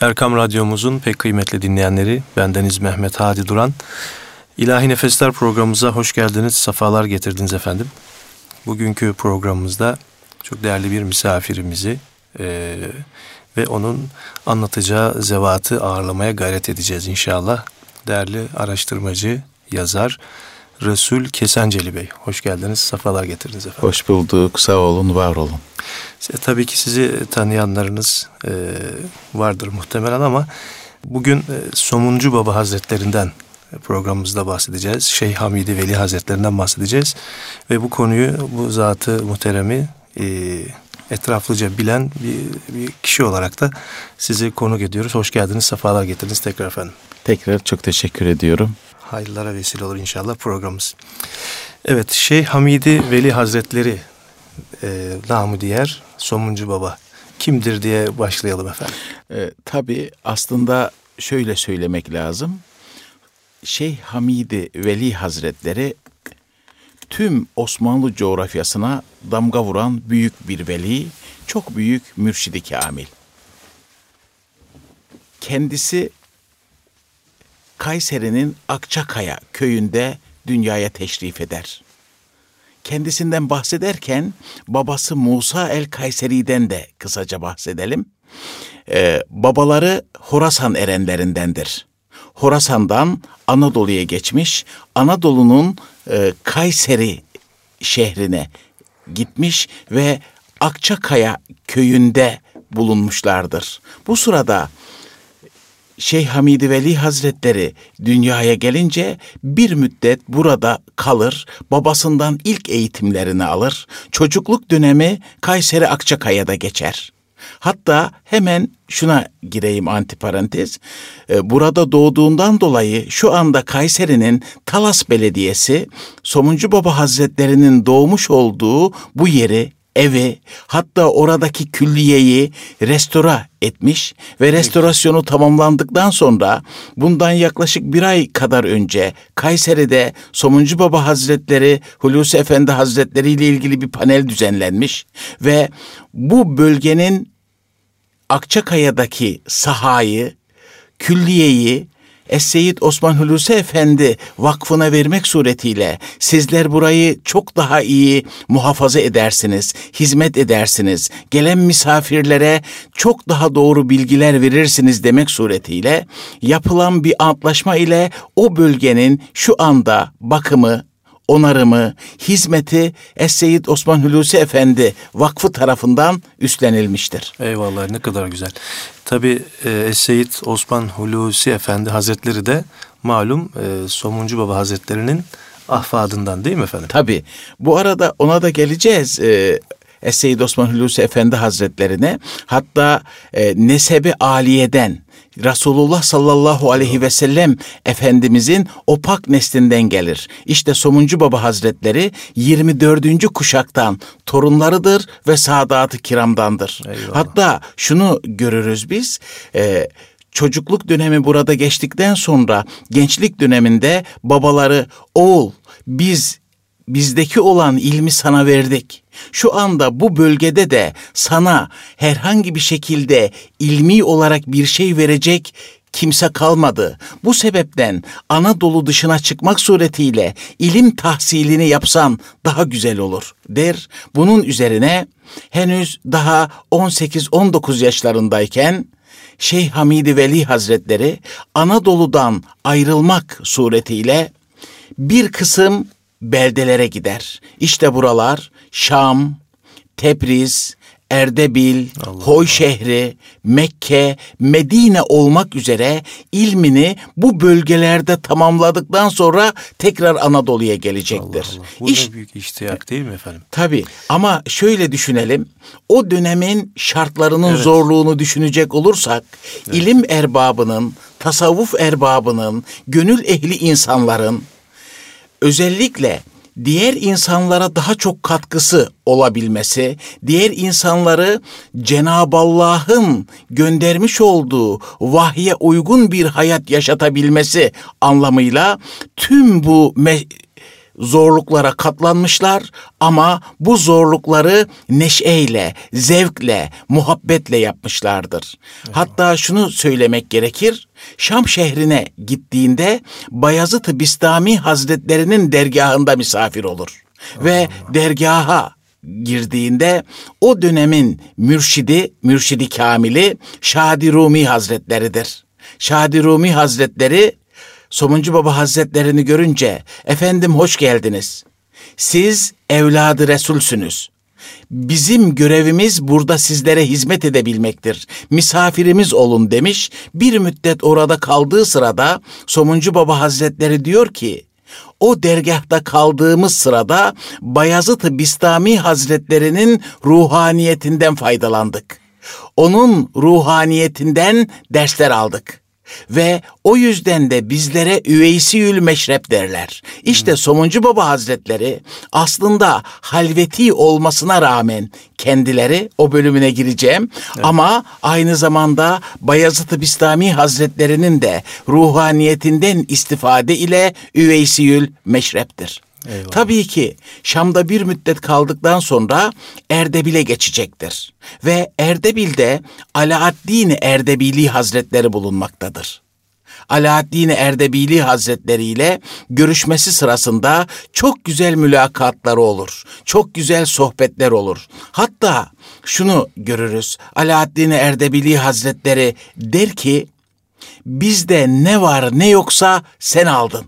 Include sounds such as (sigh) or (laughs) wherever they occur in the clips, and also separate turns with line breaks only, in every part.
Erkam Radyomuzun pek kıymetli dinleyenleri, bendeniz Mehmet Hadi Duran. İlahi Nefesler programımıza hoş geldiniz, safalar getirdiniz efendim. Bugünkü programımızda çok değerli bir misafirimizi e, ve onun anlatacağı zevatı ağırlamaya gayret edeceğiz inşallah. Değerli araştırmacı, yazar Resul Kesenceli Bey. Hoş geldiniz, safalar getirdiniz efendim.
Hoş bulduk, sağ olun, var olun.
İşte, tabii ki sizi tanıyanlarınız e, vardır muhtemelen ama bugün e, Somuncu Baba Hazretlerinden programımızda bahsedeceğiz. Şeyh Hamidi Veli Hazretlerinden bahsedeceğiz. Ve bu konuyu, bu zatı muhteremi e, etraflıca bilen bir, bir kişi olarak da sizi konuk ediyoruz. Hoş geldiniz, sefalar getirdiniz tekrar efendim.
Tekrar çok teşekkür ediyorum.
Hayırlara vesile olur inşallah programımız. Evet, Şeyh Hamidi Veli Hazretleri e, namı diğer Somuncu Baba kimdir diye başlayalım efendim.
E, tabii aslında şöyle söylemek lazım. Şeyh Hamidi Veli Hazretleri tüm Osmanlı coğrafyasına damga vuran büyük bir veli, çok büyük mürşidi kamil. Kendisi Kayseri'nin Akçakaya köyünde dünyaya teşrif eder. Kendisinden bahsederken babası Musa el Kayseri'den de kısaca bahsedelim. Ee, babaları Horasan erenlerindendir. Horasan'dan Anadolu'ya geçmiş, Anadolu'nun e, Kayseri şehrine gitmiş ve Akçakaya köyünde bulunmuşlardır. Bu sırada Şeyh Hamidi Veli Hazretleri dünyaya gelince bir müddet burada kalır, babasından ilk eğitimlerini alır. Çocukluk dönemi Kayseri Akçakaya'da geçer. Hatta hemen şuna gireyim antiparantez. Ee, burada doğduğundan dolayı şu anda Kayseri'nin Talas Belediyesi Somuncu Baba Hazretleri'nin doğmuş olduğu bu yeri evi hatta oradaki külliyeyi restora etmiş ve restorasyonu tamamlandıktan sonra bundan yaklaşık bir ay kadar önce Kayseri'de Somuncu Baba Hazretleri, Hulusi Efendi Hazretleri ile ilgili bir panel düzenlenmiş ve bu bölgenin Akçakaya'daki sahayı, külliyeyi Es-Seyyid Osman Hulusi Efendi vakfına vermek suretiyle sizler burayı çok daha iyi muhafaza edersiniz, hizmet edersiniz, gelen misafirlere çok daha doğru bilgiler verirsiniz demek suretiyle yapılan bir antlaşma ile o bölgenin şu anda bakımı, onarımı, hizmeti Es-Seyyid Osman Hulusi Efendi Vakfı tarafından üstlenilmiştir.
Eyvallah ne kadar güzel. Tabi e, Es-Seyyid Osman Hulusi Efendi Hazretleri de malum e, Somuncu Baba Hazretleri'nin ahfadından değil mi efendim?
Tabi. Bu arada ona da geleceğiz. E, Es-Seyyid Osman Hulusi Efendi Hazretlerine hatta e, nesebi aliyeden Resulullah sallallahu aleyhi ve sellem Efendimizin opak neslinden gelir. İşte Somuncu Baba Hazretleri 24. kuşaktan torunlarıdır ve Sadat-ı Kiram'dandır. Eyvallah. Hatta şunu görürüz biz, e, çocukluk dönemi burada geçtikten sonra gençlik döneminde babaları oğul biz bizdeki olan ilmi sana verdik. Şu anda bu bölgede de sana herhangi bir şekilde ilmi olarak bir şey verecek kimse kalmadı. Bu sebepten Anadolu dışına çıkmak suretiyle ilim tahsilini yapsan daha güzel olur der. Bunun üzerine henüz daha 18-19 yaşlarındayken Şeyh Hamidi Veli Hazretleri Anadolu'dan ayrılmak suretiyle bir kısım beldelere gider. İşte buralar Şam, Tebriz, Erdebil, Allah Hoy Allah. şehri, Mekke, Medine olmak üzere ilmini bu bölgelerde tamamladıktan sonra tekrar Anadolu'ya gelecektir. Allah Allah.
Bu İş, büyük iştiyak değil mi efendim?
Tabii ama şöyle düşünelim. O dönemin şartlarının evet. zorluğunu düşünecek olursak evet. ilim erbabının, tasavvuf erbabının, gönül ehli insanların özellikle diğer insanlara daha çok katkısı olabilmesi, diğer insanları Cenab-ı Allah'ın göndermiş olduğu vahye uygun bir hayat yaşatabilmesi anlamıyla tüm bu zorluklara katlanmışlar ama bu zorlukları neşeyle, zevkle, muhabbetle yapmışlardır. Hatta şunu söylemek gerekir. Şam şehrine gittiğinde Bayezid-i Bistami Hazretlerinin dergahında misafir olur. Ve dergaha girdiğinde o dönemin mürşidi, mürşidi kamili Şadi Rumi Hazretleridir. Şadi Rumi Hazretleri Somuncu Baba Hazretlerini görünce efendim hoş geldiniz. Siz evladı Resulsünüz. Bizim görevimiz burada sizlere hizmet edebilmektir. Misafirimiz olun demiş. Bir müddet orada kaldığı sırada Somuncu Baba Hazretleri diyor ki o dergahta kaldığımız sırada Bayazıt-ı Bistami Hazretlerinin ruhaniyetinden faydalandık. Onun ruhaniyetinden dersler aldık. Ve o yüzden de bizlere üveysiyül meşrep derler. İşte Somuncu Baba Hazretleri aslında halveti olmasına rağmen kendileri o bölümüne gireceğim. Evet. Ama aynı zamanda Bayezid-i Bistami Hazretlerinin de ruhaniyetinden istifade ile üveysiyül meşreptir. Eyvallah. Tabii ki Şam'da bir müddet kaldıktan sonra Erdebil'e geçecektir. Ve Erdebil'de Alaaddin Erdebili Hazretleri bulunmaktadır. Alaaddin Erdebili Hazretleri ile görüşmesi sırasında çok güzel mülakatları olur. Çok güzel sohbetler olur. Hatta şunu görürüz. Alaaddin Erdebili Hazretleri der ki bizde ne var ne yoksa sen aldın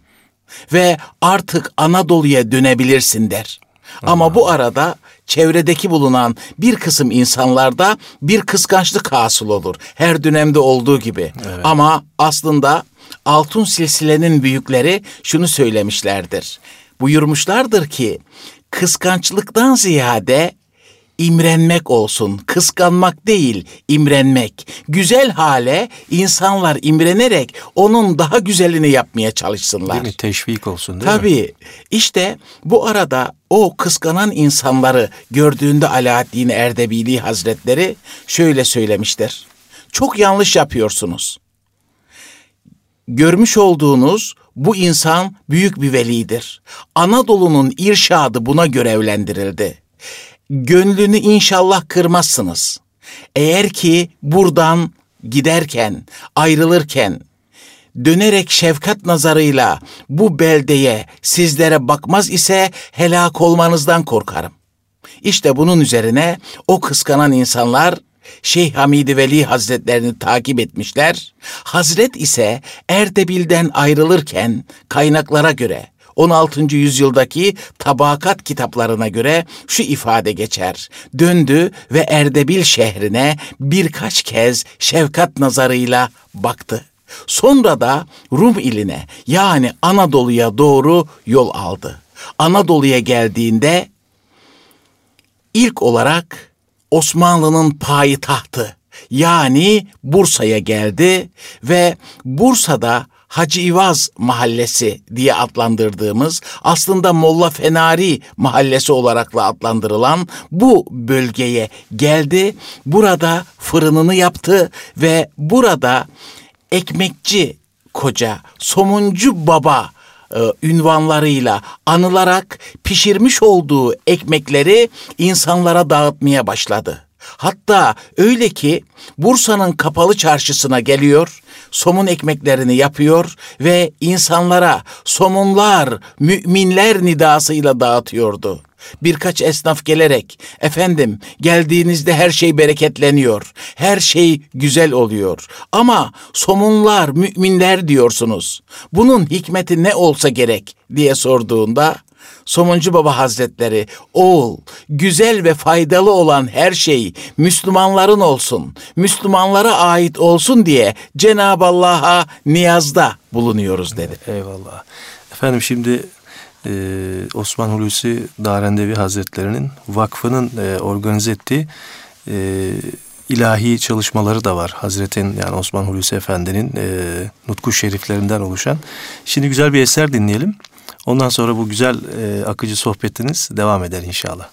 ve artık Anadolu'ya dönebilirsin der. Ama bu arada çevredeki bulunan bir kısım insanlarda bir kıskançlık hasıl olur. Her dönemde olduğu gibi. Evet. Ama aslında Altın Silsile'nin büyükleri şunu söylemişlerdir. Buyurmuşlardır ki kıskançlıktan ziyade imrenmek olsun. Kıskanmak değil, imrenmek. Güzel hale insanlar imrenerek onun daha güzelini yapmaya çalışsınlar.
Değil mi? Teşvik olsun değil
Tabii. mi? Tabii. İşte bu arada o kıskanan insanları gördüğünde Alaaddin Erdebili Hazretleri şöyle söylemiştir. Çok yanlış yapıyorsunuz. Görmüş olduğunuz bu insan büyük bir velidir. Anadolu'nun irşadı buna görevlendirildi gönlünü inşallah kırmazsınız. Eğer ki buradan giderken, ayrılırken dönerek şefkat nazarıyla bu beldeye sizlere bakmaz ise helak olmanızdan korkarım. İşte bunun üzerine o kıskanan insanlar Şeyh Hamidi Veli Hazretlerini takip etmişler. Hazret ise Erdebil'den ayrılırken kaynaklara göre 16. yüzyıldaki tabakat kitaplarına göre şu ifade geçer. Döndü ve Erdebil şehrine birkaç kez şefkat nazarıyla baktı. Sonra da Rum iline yani Anadolu'ya doğru yol aldı. Anadolu'ya geldiğinde ilk olarak Osmanlı'nın payitahtı yani Bursa'ya geldi ve Bursa'da Hacı İvaz Mahallesi diye adlandırdığımız aslında Molla Fenari Mahallesi olarak da adlandırılan bu bölgeye geldi. Burada fırınını yaptı ve burada ekmekçi koca, somuncu baba e, ünvanlarıyla anılarak pişirmiş olduğu ekmekleri insanlara dağıtmaya başladı. Hatta öyle ki Bursa'nın kapalı çarşısına geliyor, somun ekmeklerini yapıyor ve insanlara somunlar, müminler nidasıyla dağıtıyordu. Birkaç esnaf gelerek, efendim geldiğinizde her şey bereketleniyor, her şey güzel oluyor. Ama somunlar, müminler diyorsunuz. Bunun hikmeti ne olsa gerek diye sorduğunda, Somuncu Baba Hazretleri, oğul, güzel ve faydalı olan her şey Müslümanların olsun, Müslümanlara ait olsun diye Cenab-ı Allah'a niyazda bulunuyoruz dedi.
Eyvallah. Efendim şimdi e, Osman Hulusi Darendevi Hazretleri'nin vakfının e, organize ettiği e, ilahi çalışmaları da var. Hazretin yani Osman Hulusi Efendi'nin e, nutku şeriflerinden oluşan. Şimdi güzel bir eser dinleyelim. Ondan sonra bu güzel e, akıcı sohbetiniz devam eder inşallah.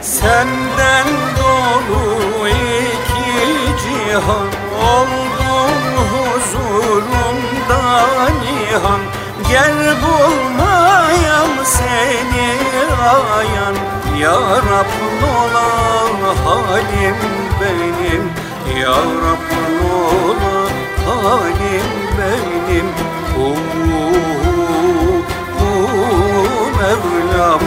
Senden dolu iki cihan oldum huzurunda nihan Yer bulmayam seni ayan Ya Rab ola halim benim Ya Rab ola halim benim Uuu Mevlam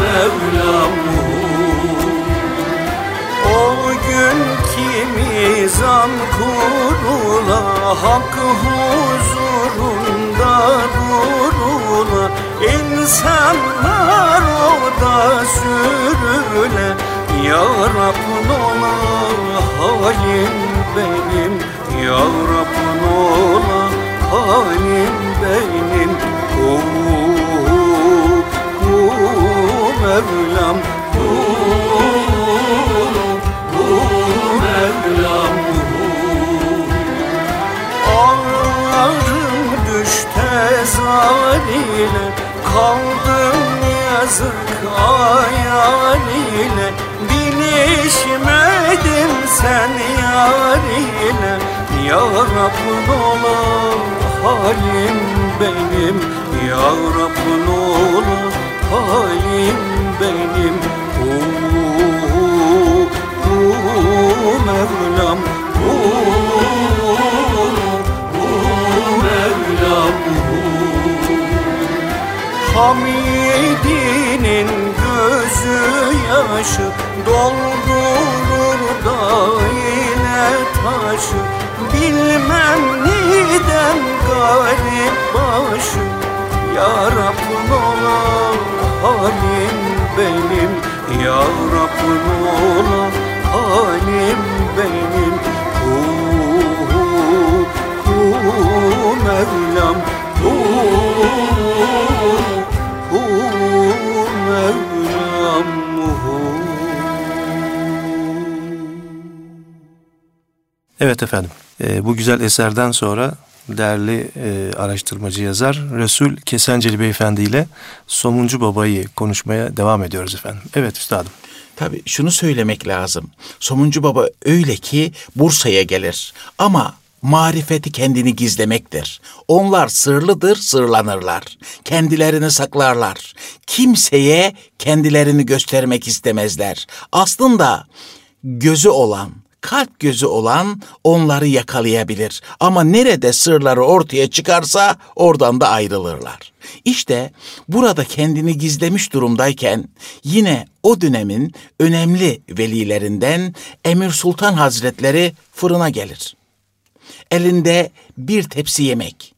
Mevlam. O gün kimizan kurula Hak huzurunda durula. İnsanlar orada sürüle Ya Rab ola halim benim. Ya Rab ola halim benim. Uuu Mevlam Mevlam Ağlarım düşte zaline Kaldım yazık hayal ile Bilişmedim sen yar ile. Ya Rab ola halim benim. Ya Rab ola halim benim. Uuu Mevlam Uuu Mevlam. Hamidinin gözü yaşı Doldurur da yine taşı Bilmem neden garip başı Ya Rab ola halim benim. Ya Rab ola halim benim. Uuu Uuu Mevlam Uuu Uuu Mevlam
Evet efendim. e, bu güzel eserden sonra değerli e, araştırmacı yazar Resul Kesenceli Beyefendi ile Somuncu Baba'yı konuşmaya devam ediyoruz efendim. Evet üstadım.
Tabii şunu söylemek lazım. Somuncu Baba öyle ki Bursa'ya gelir ama marifeti kendini gizlemektir. Onlar sırlıdır, sırlanırlar. Kendilerini saklarlar. Kimseye kendilerini göstermek istemezler. Aslında gözü olan, kalp gözü olan onları yakalayabilir. Ama nerede sırları ortaya çıkarsa oradan da ayrılırlar. İşte burada kendini gizlemiş durumdayken yine o dönemin önemli velilerinden Emir Sultan Hazretleri fırına gelir. Elinde bir tepsi yemek.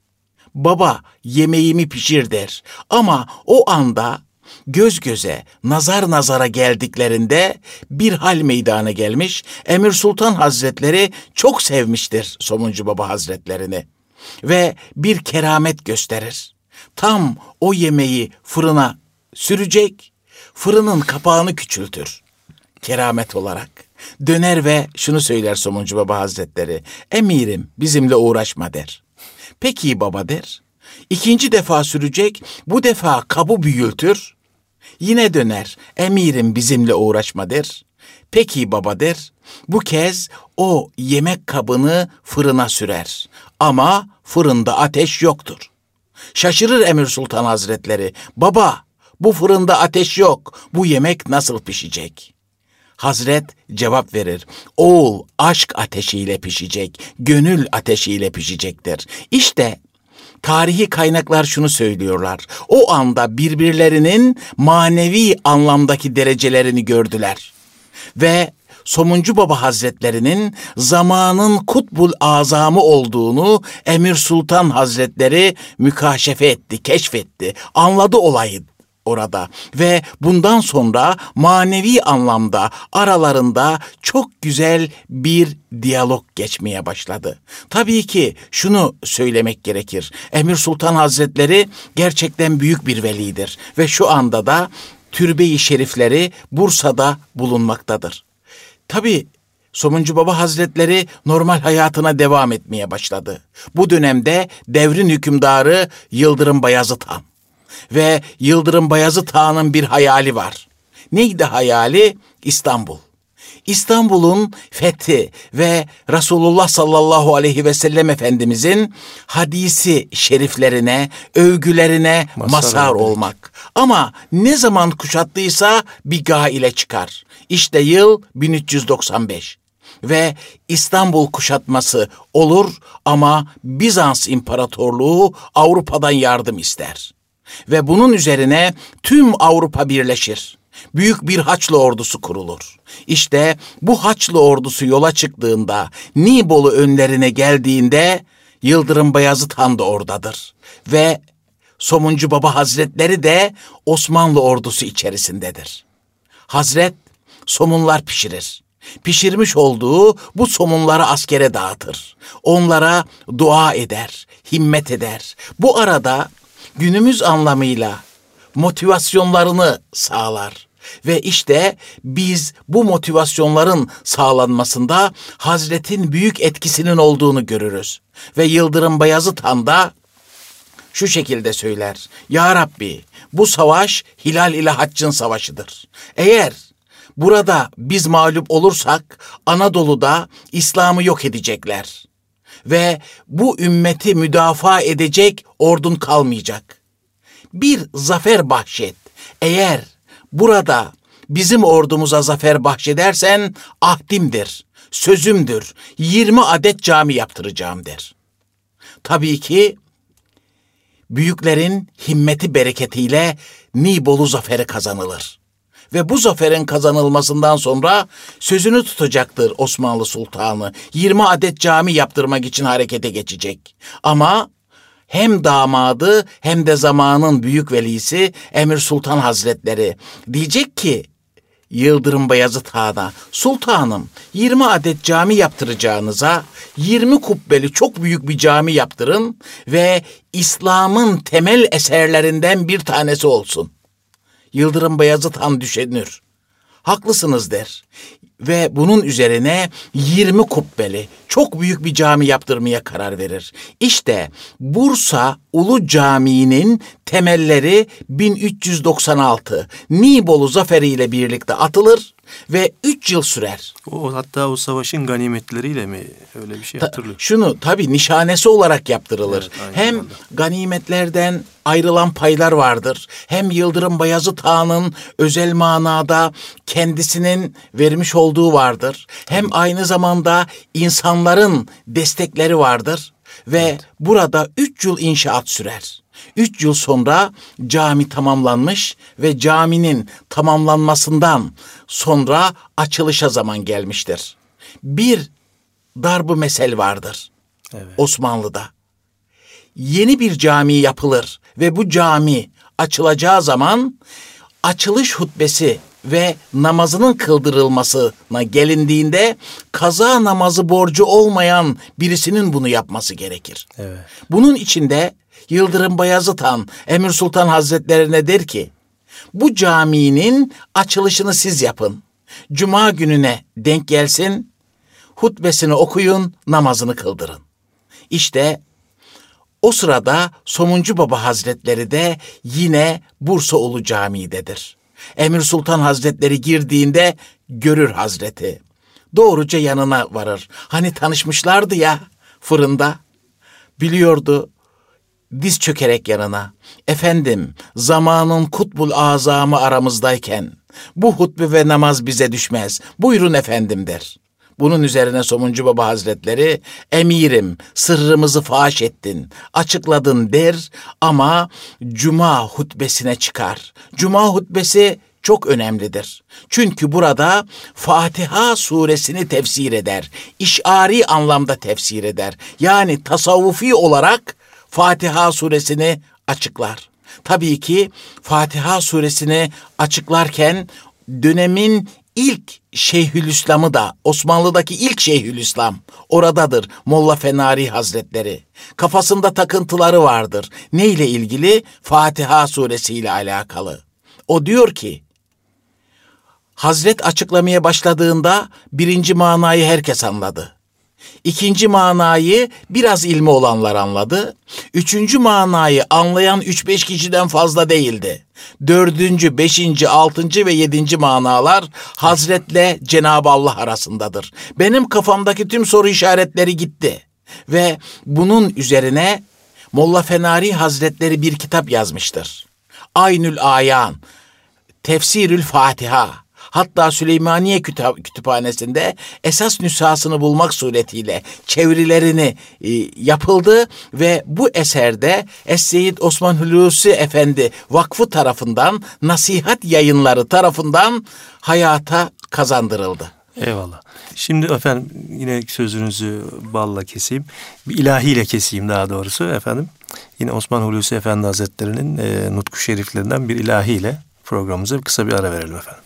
Baba yemeğimi pişir der. Ama o anda göz göze, nazar nazara geldiklerinde bir hal meydana gelmiş. Emir Sultan Hazretleri çok sevmiştir Somuncu Baba Hazretlerini ve bir keramet gösterir. Tam o yemeği fırına sürecek, fırının kapağını küçültür keramet olarak. Döner ve şunu söyler Somuncu Baba Hazretleri. Emirim bizimle uğraşma der. Peki baba der. İkinci defa sürecek bu defa kabı büyültür. Yine döner emirim bizimle uğraşma der. Peki baba der. Bu kez o yemek kabını fırına sürer. Ama fırında ateş yoktur. Şaşırır Emir Sultan Hazretleri. Baba bu fırında ateş yok. Bu yemek nasıl pişecek?'' Hazret cevap verir. Oğul aşk ateşiyle pişecek, gönül ateşiyle pişecektir. İşte tarihi kaynaklar şunu söylüyorlar. O anda birbirlerinin manevi anlamdaki derecelerini gördüler. Ve Somuncu Baba Hazretlerinin zamanın kutbul azamı olduğunu Emir Sultan Hazretleri mükaşefe etti, keşfetti, anladı olayı orada ve bundan sonra manevi anlamda aralarında çok güzel bir diyalog geçmeye başladı. Tabii ki şunu söylemek gerekir. Emir Sultan Hazretleri gerçekten büyük bir velidir ve şu anda da türbe-i şerifleri Bursa'da bulunmaktadır. Tabii Somuncu Baba Hazretleri normal hayatına devam etmeye başladı. Bu dönemde devrin hükümdarı Yıldırım Bayezid Han ve Yıldırım Bayezid Han'ın bir hayali var. Neydi hayali? İstanbul. İstanbul'un fethi ve Resulullah sallallahu aleyhi ve sellem Efendimizin hadisi şeriflerine, övgülerine
Mazhar
mazhar
olmak.
Ama ne zaman kuşattıysa bir gah ile çıkar. İşte yıl 1395 ve İstanbul kuşatması olur ama Bizans İmparatorluğu Avrupa'dan yardım ister. Ve bunun üzerine tüm Avrupa birleşir. Büyük bir Haçlı ordusu kurulur. İşte bu Haçlı ordusu yola çıktığında, Nibolu önlerine geldiğinde Yıldırım Bayezid Han da oradadır. Ve Somuncu Baba Hazretleri de Osmanlı ordusu içerisindedir. Hazret somunlar pişirir. Pişirmiş olduğu bu somunları askere dağıtır. Onlara dua eder, himmet eder. Bu arada günümüz anlamıyla motivasyonlarını sağlar. Ve işte biz bu motivasyonların sağlanmasında Hazret'in büyük etkisinin olduğunu görürüz. Ve Yıldırım Bayezid Han da şu şekilde söyler. Ya Rabbi bu savaş Hilal ile Haccın savaşıdır. Eğer burada biz mağlup olursak Anadolu'da İslam'ı yok edecekler. Ve bu ümmeti müdafaa edecek ordun kalmayacak. Bir zafer bahşet. Eğer burada bizim ordumuza zafer bahşedersen ahdimdir, sözümdür. 20 adet cami yaptıracağım der. Tabii ki büyüklerin himmeti bereketiyle Nibolu zaferi kazanılır. Ve bu zaferin kazanılmasından sonra sözünü tutacaktır Osmanlı Sultanı. 20 adet cami yaptırmak için harekete geçecek. Ama hem damadı hem de zamanın büyük velisi Emir Sultan Hazretleri diyecek ki Yıldırım Bayezid Han'a sultanım 20 adet cami yaptıracağınıza 20 kubbeli çok büyük bir cami yaptırın ve İslam'ın temel eserlerinden bir tanesi olsun. Yıldırım Bayezid Han düşünür. Haklısınız der. Ve bunun üzerine 20 kubbeli çok büyük bir cami yaptırmaya karar verir. İşte Bursa Ulu Camii'nin temelleri 1396 Nibolu zaferiyle birlikte atılır ve 3 yıl sürer.
O hatta o savaşın ganimetleriyle mi öyle bir şey
Ta-
hatırlıyor.
şunu tabii nişanesi olarak yaptırılır.
Evet,
hem
zamanda.
ganimetlerden ayrılan paylar vardır. Hem Yıldırım Bayezid Han'ın özel manada kendisinin vermiş olduğu vardır. Hem aynı zamanda insanların destekleri vardır. Ve burada üç yıl inşaat sürer. Üç yıl sonra cami tamamlanmış ve caminin tamamlanmasından sonra açılışa zaman gelmiştir. Bir darbu mesel vardır
Evet.
Osmanlı'da. Yeni bir cami yapılır ve bu cami açılacağı zaman açılış hutbesi ve namazının kıldırılmasına gelindiğinde kaza namazı borcu olmayan birisinin bunu yapması gerekir.
Evet.
Bunun içinde Yıldırım Bayezid Han Emir Sultan Hazretlerine der ki bu caminin açılışını siz yapın. Cuma gününe denk gelsin, hutbesini okuyun, namazını kıldırın. İşte o sırada Somuncu Baba Hazretleri de yine Bursa Ulu Camii'dedir. Emir Sultan Hazretleri girdiğinde görür Hazreti. Doğruca yanına varır. Hani tanışmışlardı ya fırında. Biliyordu diz çökerek yanına. Efendim zamanın kutbul azamı aramızdayken bu hutbe ve namaz bize düşmez. Buyurun efendim der. Bunun üzerine Somuncu Baba Hazretleri emirim sırrımızı faş ettin, açıkladın der ama cuma hutbesine çıkar. Cuma hutbesi çok önemlidir. Çünkü burada Fatiha suresini tefsir eder. İşari anlamda tefsir eder. Yani tasavvufi olarak Fatiha suresini açıklar. Tabii ki Fatiha suresini açıklarken dönemin ilk Şeyhülislam'ı da Osmanlı'daki ilk Şeyhülislam oradadır Molla Fenari Hazretleri. Kafasında takıntıları vardır. Ne ile ilgili? Fatiha suresiyle alakalı. O diyor ki Hazret açıklamaya başladığında birinci manayı herkes anladı. İkinci manayı biraz ilmi olanlar anladı. Üçüncü manayı anlayan üç beş kişiden fazla değildi. Dördüncü, beşinci, altıncı ve yedinci manalar Hazretle Cenab-ı Allah arasındadır. Benim kafamdaki tüm soru işaretleri gitti. Ve bunun üzerine Molla Fenari Hazretleri bir kitap yazmıştır. Aynül Ayan, Tefsirül Fatiha. Hatta Süleymaniye Kütüp- Kütüphanesi'nde esas nüshasını bulmak suretiyle çevirilerini e, yapıldı ve bu eserde Es-Seyyid Osman Hulusi Efendi Vakfı tarafından nasihat yayınları tarafından hayata kazandırıldı.
Eyvallah. Şimdi efendim yine sözünüzü balla keseyim. Bir ilahiyle keseyim daha doğrusu efendim. Yine Osman Hulusi Efendi Hazretleri'nin e, nutku şeriflerinden bir ilahiyle programımıza kısa bir ara verelim efendim.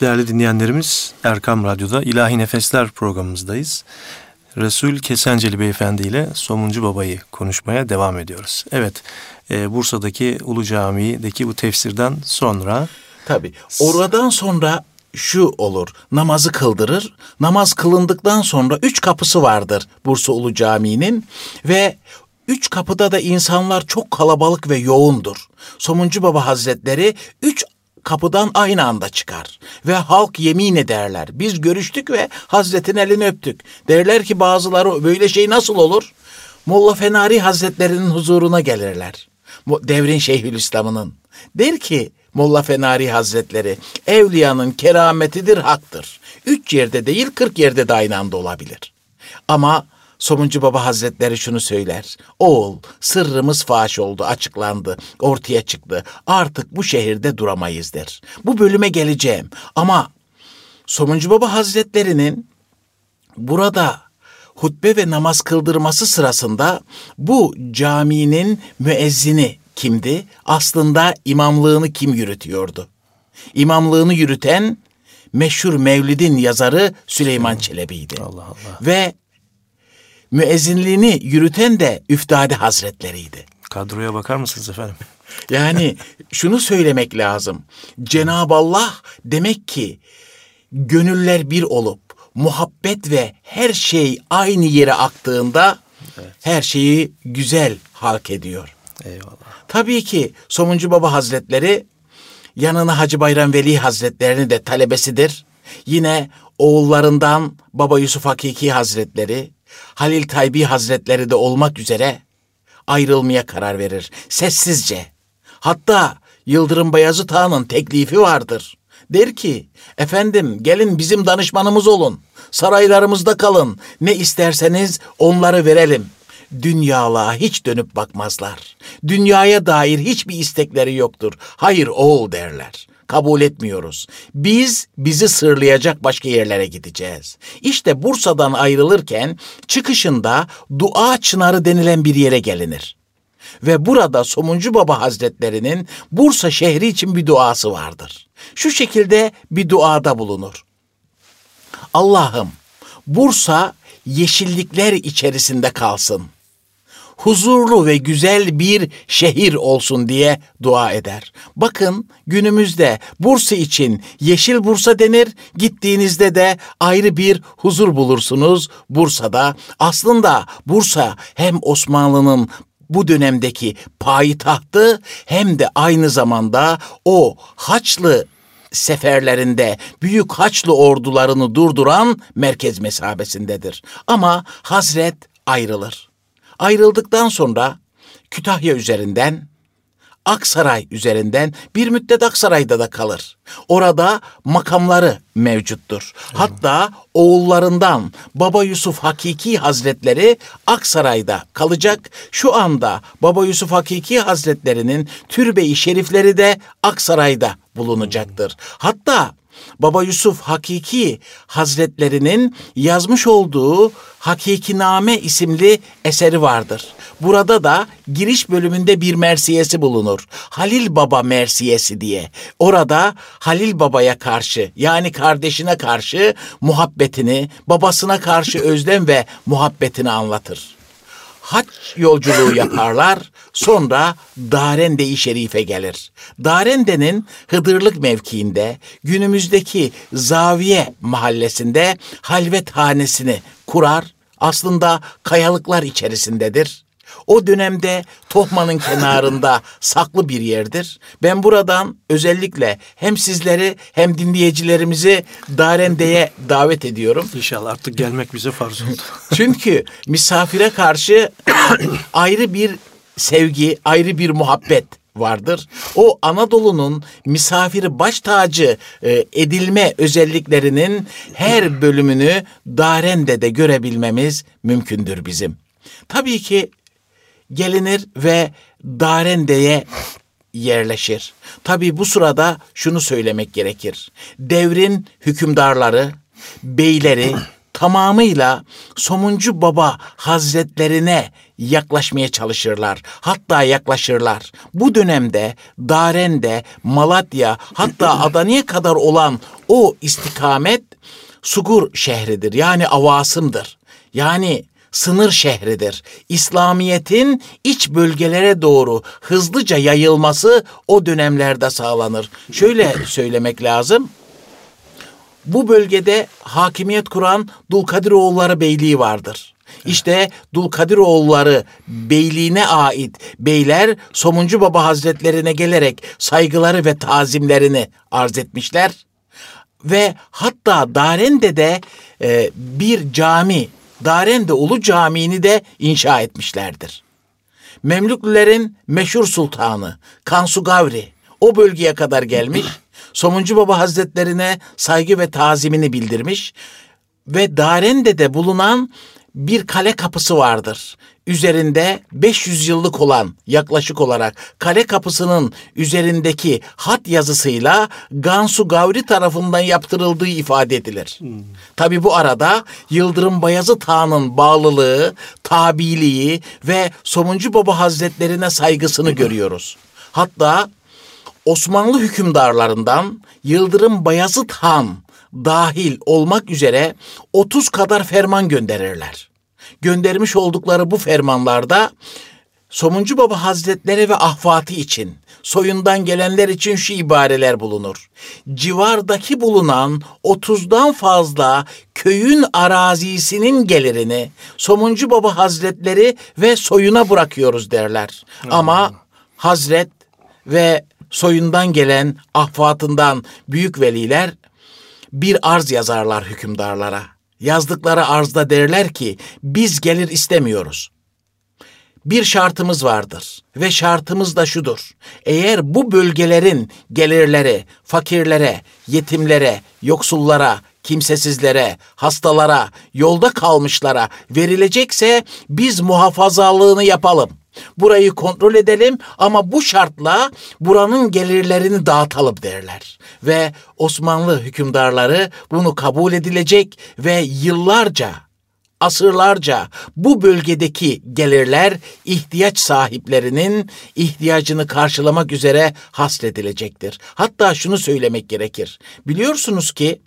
Değerli dinleyenlerimiz Erkam Radyo'da İlahi Nefesler programımızdayız. Resul Kesenceli Beyefendi ile Somuncu Baba'yı konuşmaya devam ediyoruz. Evet e, Bursa'daki Ulu Camii'deki bu tefsirden sonra
Tabii. Oradan sonra şu olur. Namazı kıldırır. Namaz kılındıktan sonra üç kapısı vardır Bursa Ulu Camii'nin ve üç kapıda da insanlar çok kalabalık ve yoğundur. Somuncu Baba Hazretleri üç kapıdan aynı anda çıkar ve halk yemin ederler. Biz görüştük ve Hazretin elini öptük. Derler ki bazıları böyle şey nasıl olur? Molla Fenari Hazretlerinin huzuruna gelirler. Devrin Şeyhülislam'ının. Der ki Molla Fenari Hazretleri, evliyanın kerametidir, haktır. Üç yerde değil, kırk yerde de aynı anda olabilir. Ama Somuncu Baba Hazretleri şunu söyler. Oğul, sırrımız faş oldu, açıklandı, ortaya çıktı. Artık bu şehirde duramayız der. Bu bölüme geleceğim. Ama Somuncu Baba Hazretleri'nin burada hutbe ve namaz kıldırması sırasında bu caminin müezzini kimdi? Aslında imamlığını kim yürütüyordu? İmamlığını yürüten meşhur Mevlid'in yazarı Süleyman Çelebi'ydi.
Allah Allah
Ve müezzinliğini yürüten de Üftade Hazretleriydi.
kadroya bakar mısınız efendim? (laughs)
Yani şunu söylemek lazım. Cenab-ı Allah demek ki gönüller bir olup muhabbet ve her şey aynı yere aktığında her şeyi güzel halk ediyor.
Eyvallah.
Tabii ki Somuncu Baba Hazretleri yanına Hacı Bayram Veli Hazretlerini de talebesidir. Yine oğullarından Baba Yusuf Hakiki Hazretleri, Halil Taybi Hazretleri de olmak üzere ayrılmaya karar verir sessizce. Hatta Yıldırım Bayezid Han'ın teklifi vardır. Der ki, efendim gelin bizim danışmanımız olun. Saraylarımızda kalın. Ne isterseniz onları verelim. Dünyalığa hiç dönüp bakmazlar. Dünyaya dair hiçbir istekleri yoktur. Hayır oğul derler. Kabul etmiyoruz. Biz bizi sırlayacak başka yerlere gideceğiz. İşte Bursa'dan ayrılırken çıkışında dua çınarı denilen bir yere gelinir. Ve burada Somuncu Baba Hazretlerinin Bursa şehri için bir duası vardır. Şu şekilde bir duada bulunur. Allah'ım Bursa yeşillikler içerisinde kalsın. Huzurlu ve güzel bir şehir olsun diye dua eder. Bakın günümüzde Bursa için Yeşil Bursa denir. Gittiğinizde de ayrı bir huzur bulursunuz Bursa'da. Aslında Bursa hem Osmanlı'nın bu dönemdeki payitahtı hem de aynı zamanda o Haçlı seferlerinde büyük Haçlı ordularını durduran merkez mesabesindedir. Ama Hazret ayrılır. Ayrıldıktan sonra Kütahya üzerinden Aksaray üzerinden bir müddet Aksaray'da da kalır. Orada makamları mevcuttur. Hatta oğullarından Baba Yusuf Hakiki Hazretleri Aksaray'da kalacak. Şu anda Baba Yusuf Hakiki Hazretlerinin türbe-i şerifleri de Aksaray'da bulunacaktır. Hatta Baba Yusuf Hakiki Hazretlerinin yazmış olduğu Hakikiname isimli eseri vardır. Burada da giriş bölümünde bir mersiyesi bulunur. Halil Baba mersiyesi diye. Orada Halil Baba'ya karşı yani kardeşine karşı muhabbetini, babasına karşı özlem ve muhabbetini anlatır hac yolculuğu yaparlar. Sonra Darende-i Şerife gelir. Darende'nin Hıdırlık mevkiinde günümüzdeki Zaviye mahallesinde halvet hanesini kurar. Aslında kayalıklar içerisindedir. O dönemde Tohma'nın kenarında (laughs) saklı bir yerdir. Ben buradan özellikle hem sizleri hem dinleyicilerimizi Darende'ye davet ediyorum.
İnşallah artık gelmek bize farz oldu.
Çünkü misafire karşı (coughs) ayrı bir sevgi, ayrı bir muhabbet vardır. O Anadolu'nun misafiri baş tacı e, edilme özelliklerinin her bölümünü Darende'de görebilmemiz mümkündür bizim. Tabii ki gelinir ve Darende'ye yerleşir. Tabii bu sırada şunu söylemek gerekir. Devrin hükümdarları, beyleri tamamıyla Somuncu Baba Hazretlerine yaklaşmaya çalışırlar. Hatta yaklaşırlar. Bu dönemde Daren'de, Malatya hatta (clears throat) Adana'ya kadar olan o istikamet Sugur şehridir. Yani Avasım'dır. Yani sınır şehridir. İslamiyet'in iç bölgelere doğru hızlıca yayılması o dönemlerde sağlanır. Şöyle söylemek lazım. Bu bölgede hakimiyet kuran Dulkadiroğulları Beyliği vardır. İşte Dulkadiroğulları beyliğine ait beyler Somuncu Baba Hazretlerine gelerek saygıları ve tazimlerini arz etmişler. Ve hatta Darende'de e, bir cami, Darende Ulu Camii'ni de inşa etmişlerdir. Memlüklülerin meşhur sultanı Kansu Gavri o bölgeye kadar gelmiş. Somuncu Baba Hazretlerine saygı ve tazimini bildirmiş ve Darende'de bulunan bir kale kapısı vardır. Üzerinde 500 yıllık olan yaklaşık olarak kale kapısının üzerindeki hat yazısıyla Gansu Gavri tarafından yaptırıldığı ifade edilir. Hmm. Tabi bu arada Yıldırım Bayazıt Han'ın bağlılığı, tabiliği ve Somuncu Baba Hazretlerine saygısını görüyoruz. Hatta Osmanlı hükümdarlarından Yıldırım Bayazıt Han dahil olmak üzere 30 kadar ferman gönderirler. Göndermiş oldukları bu fermanlarda Somuncu Baba Hazretleri ve ahfatı için, soyundan gelenler için şu ibareler bulunur. Civardaki bulunan 30'dan fazla köyün arazisinin gelirini Somuncu Baba Hazretleri ve soyuna bırakıyoruz derler. Hmm. Ama Hazret ve soyundan gelen ahfatından büyük veliler bir arz yazarlar hükümdarlara. Yazdıkları arzda derler ki biz gelir istemiyoruz. Bir şartımız vardır ve şartımız da şudur. Eğer bu bölgelerin gelirleri fakirlere, yetimlere, yoksullara, kimsesizlere, hastalara, yolda kalmışlara verilecekse biz muhafazalığını yapalım. Burayı kontrol edelim ama bu şartla buranın gelirlerini dağıtalım derler. Ve Osmanlı hükümdarları bunu kabul edilecek ve yıllarca asırlarca bu bölgedeki gelirler ihtiyaç sahiplerinin ihtiyacını karşılamak üzere hasredilecektir. Hatta şunu söylemek gerekir. Biliyorsunuz ki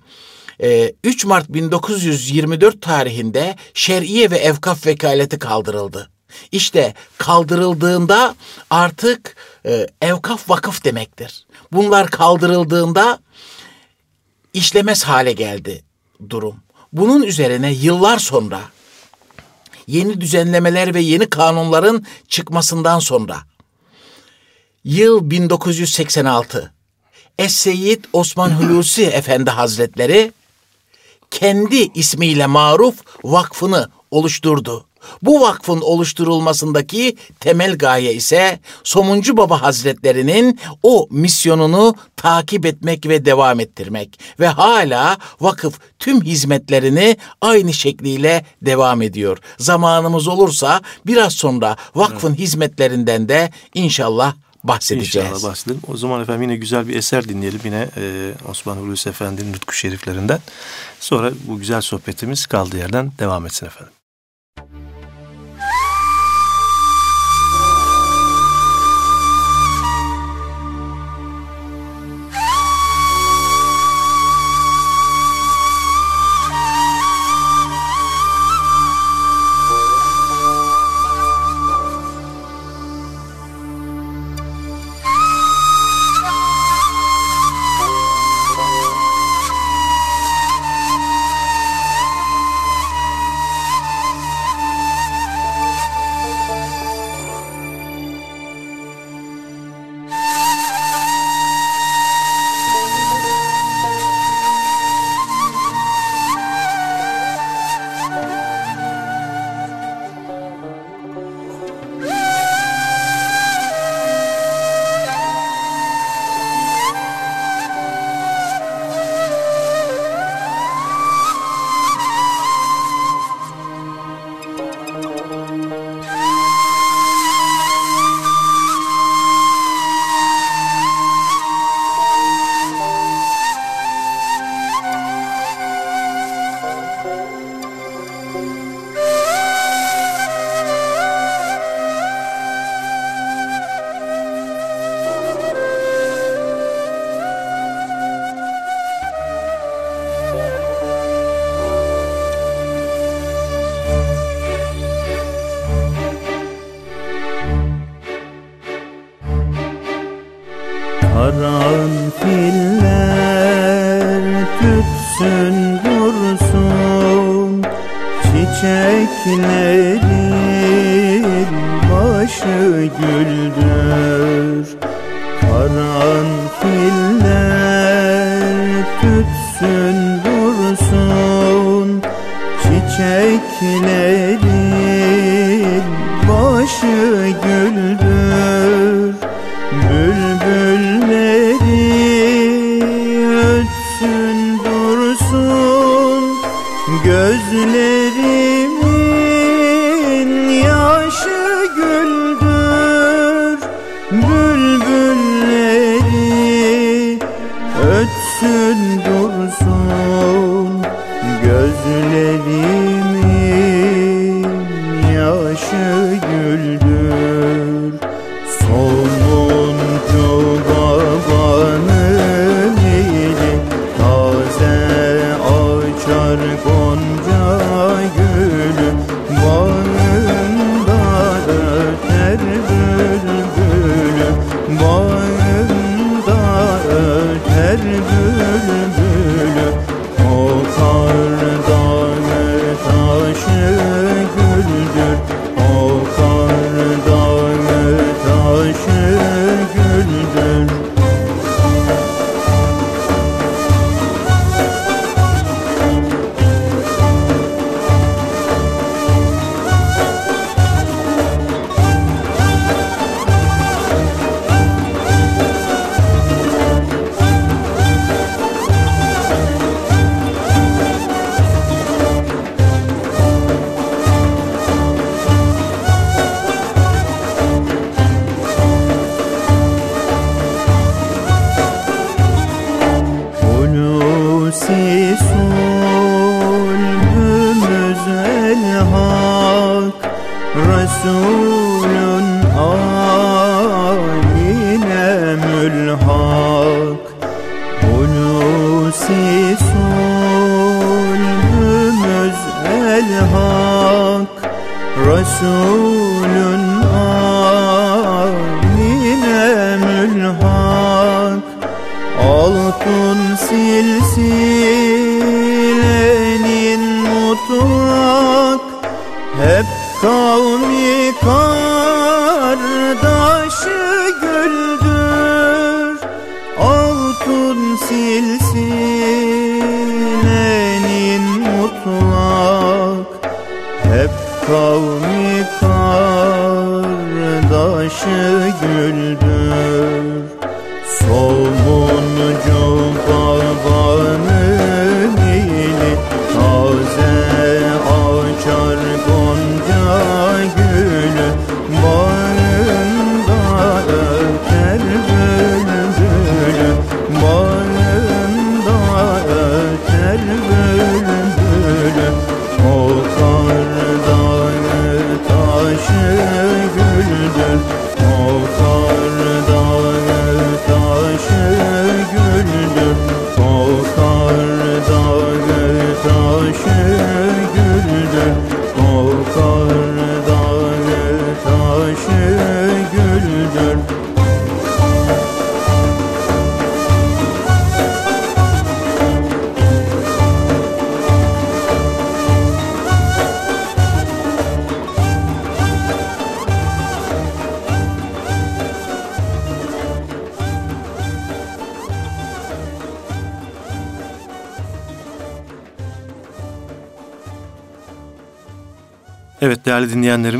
3 Mart 1924 tarihinde şer'iye ve evkaf vekaleti kaldırıldı. İşte kaldırıldığında artık e, evkaf vakıf demektir. Bunlar kaldırıldığında işlemez hale geldi durum. Bunun üzerine yıllar sonra yeni düzenlemeler ve yeni kanunların çıkmasından sonra yıl 1986 Es-Seyyid Osman Hulusi Efendi Hazretleri kendi ismiyle maruf vakfını oluşturdu. Bu vakfın oluşturulmasındaki temel gaye ise Somuncu Baba Hazretlerinin o misyonunu takip etmek ve devam ettirmek ve hala vakıf tüm hizmetlerini aynı şekliyle devam ediyor. Zamanımız olursa biraz sonra vakfın evet. hizmetlerinden de inşallah bahsedeceğiz.
İnşallah bahsedelim. O zaman efendim yine güzel bir eser dinleyelim. Yine e, Osman Hulusi Efendi'nin Nutku Şeriflerinden. Sonra bu güzel sohbetimiz kaldığı yerden devam etsin efendim.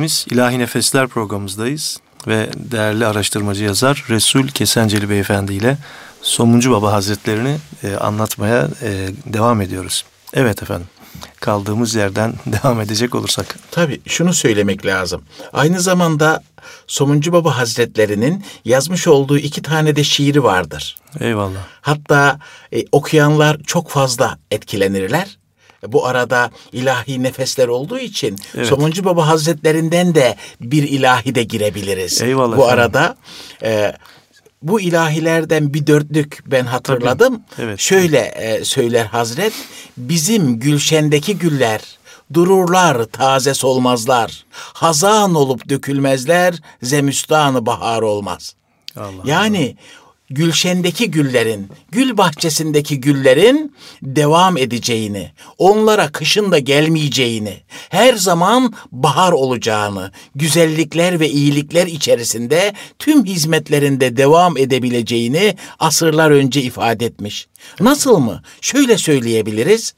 Dinleyenlerimiz İlahi Nefesler programımızdayız ve değerli araştırmacı yazar Resul Kesenceli Beyefendi ile Somuncu Baba Hazretlerini e, anlatmaya e, devam ediyoruz. Evet efendim kaldığımız yerden (laughs) devam edecek olursak.
Tabii şunu söylemek lazım. Aynı zamanda Somuncu Baba Hazretlerinin yazmış olduğu iki tane de şiiri vardır.
Eyvallah.
Hatta e, okuyanlar çok fazla etkilenirler. Bu arada ilahi nefesler olduğu için
Evet.
Somuncu Baba Hazretlerinden de bir ilahi de girebiliriz.
Eyvallah
Bu
efendim.
arada e, bu ilahilerden bir dörtlük ben hatırladım.
Evet.
Şöyle e, söyler Hazret, bizim gülşendeki güller dururlar taze solmazlar. Hazan olup dökülmezler, zemüstanı bahar olmaz.
Allah.
Yani gülşendeki güllerin, gül bahçesindeki güllerin devam edeceğini, onlara kışın da gelmeyeceğini, her zaman bahar olacağını, güzellikler ve iyilikler içerisinde tüm hizmetlerinde devam edebileceğini asırlar önce ifade etmiş. Nasıl mı? Şöyle söyleyebiliriz.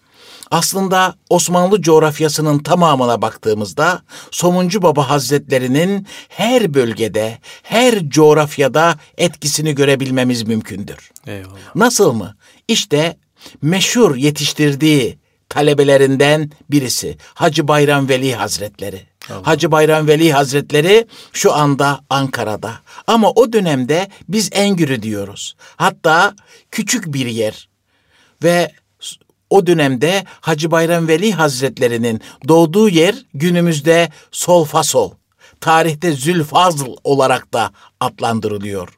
Aslında Osmanlı coğrafyasının tamamına baktığımızda Somuncu Baba Hazretlerinin her bölgede, her coğrafyada etkisini görebilmemiz mümkündür.
Eyvallah.
Nasıl mı? İşte meşhur yetiştirdiği talebelerinden birisi Hacı Bayram Veli Hazretleri. Hacı Bayram Veli Hazretleri şu anda Ankara'da. Ama o dönemde biz Engürü diyoruz. Hatta küçük bir yer. Ve o dönemde Hacı Bayram Veli Hazretlerinin doğduğu yer günümüzde Solfasol. Tarihte Zülfazl olarak da adlandırılıyor.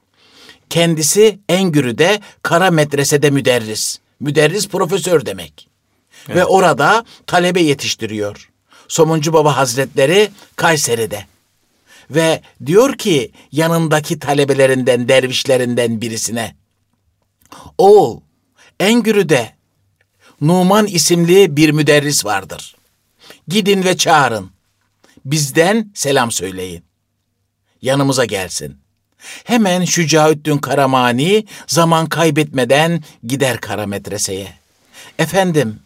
Kendisi Engürü'de Kara Medrese'de müderris. Müderris profesör demek. Ve orada talebe yetiştiriyor. Somuncu Baba Hazretleri Kayseri'de. Ve diyor ki yanındaki talebelerinden, dervişlerinden birisine. Oğul, Engürü'de Numan isimli bir müderris vardır. Gidin ve çağırın. Bizden selam söyleyin. Yanımıza gelsin. Hemen Şücaüddin Karamani zaman kaybetmeden gider Kara Medrese'ye. Efendim,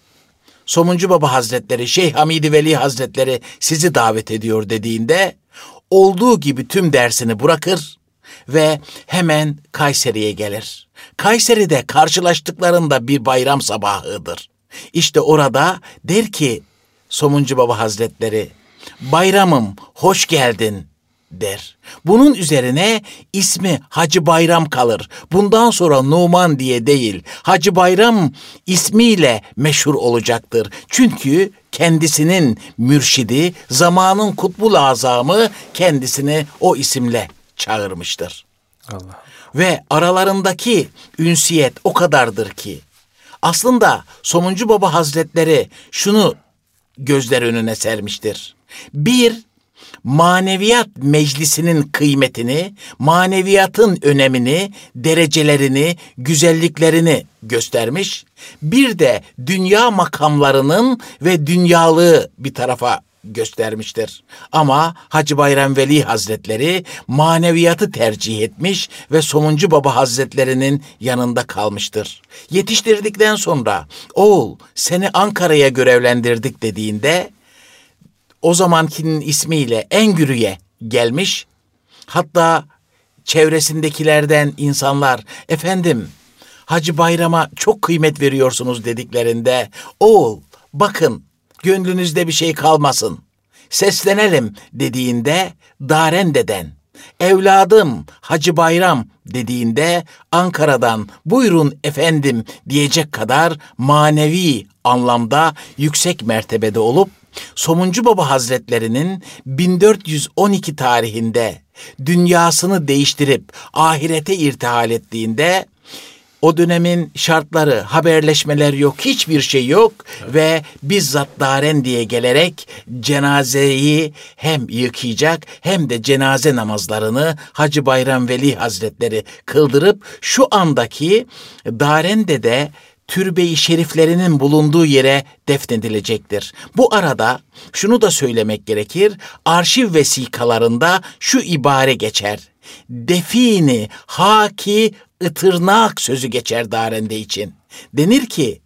Somuncu Baba Hazretleri, Şeyh Hamidi Veli Hazretleri sizi davet ediyor dediğinde olduğu gibi tüm dersini bırakır ve hemen Kayseri'ye gelir. Kayseri'de karşılaştıklarında bir bayram sabahıdır. İşte orada der ki Somuncu Baba Hazretleri, bayramım hoş geldin der. Bunun üzerine ismi Hacı Bayram kalır. Bundan sonra Numan diye değil, Hacı Bayram ismiyle meşhur olacaktır. Çünkü kendisinin mürşidi, zamanın kutbul azamı kendisini o isimle çağırmıştır.
Allah.
Ve aralarındaki ünsiyet o kadardır ki aslında Somuncu Baba Hazretleri şunu gözler önüne sermiştir. Bir, maneviyat meclisinin kıymetini, maneviyatın önemini, derecelerini, güzelliklerini göstermiş. Bir de dünya makamlarının ve dünyalığı bir tarafa göstermiştir. Ama Hacı Bayram Veli Hazretleri maneviyatı tercih etmiş ve Somuncu Baba Hazretlerinin yanında kalmıştır. Yetiştirdikten sonra oğul seni Ankara'ya görevlendirdik dediğinde o zamankinin ismiyle Engürü'ye gelmiş. Hatta çevresindekilerden insanlar efendim Hacı Bayram'a çok kıymet veriyorsunuz dediklerinde oğul bakın gönlünüzde bir şey kalmasın. Seslenelim dediğinde Daren deden, evladım Hacı Bayram dediğinde Ankara'dan buyurun efendim diyecek kadar manevi anlamda yüksek mertebede olup Somuncu Baba Hazretlerinin 1412 tarihinde dünyasını değiştirip ahirete irtihal ettiğinde o dönemin şartları, haberleşmeler yok, hiçbir şey yok ve bizzat Daren diye gelerek cenazeyi hem yıkayacak hem de cenaze namazlarını Hacı Bayram Veli Hazretleri kıldırıp şu andaki Daren'de de türbeyi şeriflerinin bulunduğu yere defnedilecektir. Bu arada şunu da söylemek gerekir. Arşiv vesikalarında şu ibare geçer. Defini haki ıtırnak sözü geçer Darende için. Denir ki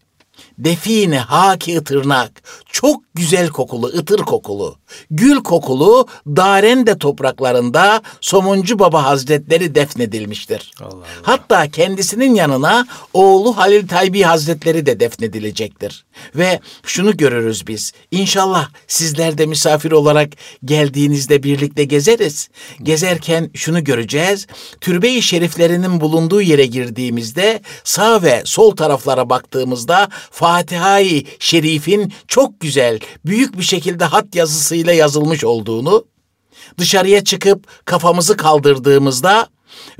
define haki tırnak, çok güzel kokulu, ıtır kokulu, gül kokulu Darende topraklarında Somuncu Baba Hazretleri defnedilmiştir.
Allah Allah.
Hatta kendisinin yanına oğlu Halil Taybi Hazretleri de defnedilecektir. Ve şunu görürüz biz. İnşallah sizler de misafir olarak geldiğinizde birlikte gezeriz. Gezerken şunu göreceğiz. Türbe-i şeriflerinin bulunduğu yere girdiğimizde sağ ve sol taraflara baktığımızda Fatiha-i Şerif'in çok güzel, büyük bir şekilde hat yazısıyla yazılmış olduğunu, dışarıya çıkıp kafamızı kaldırdığımızda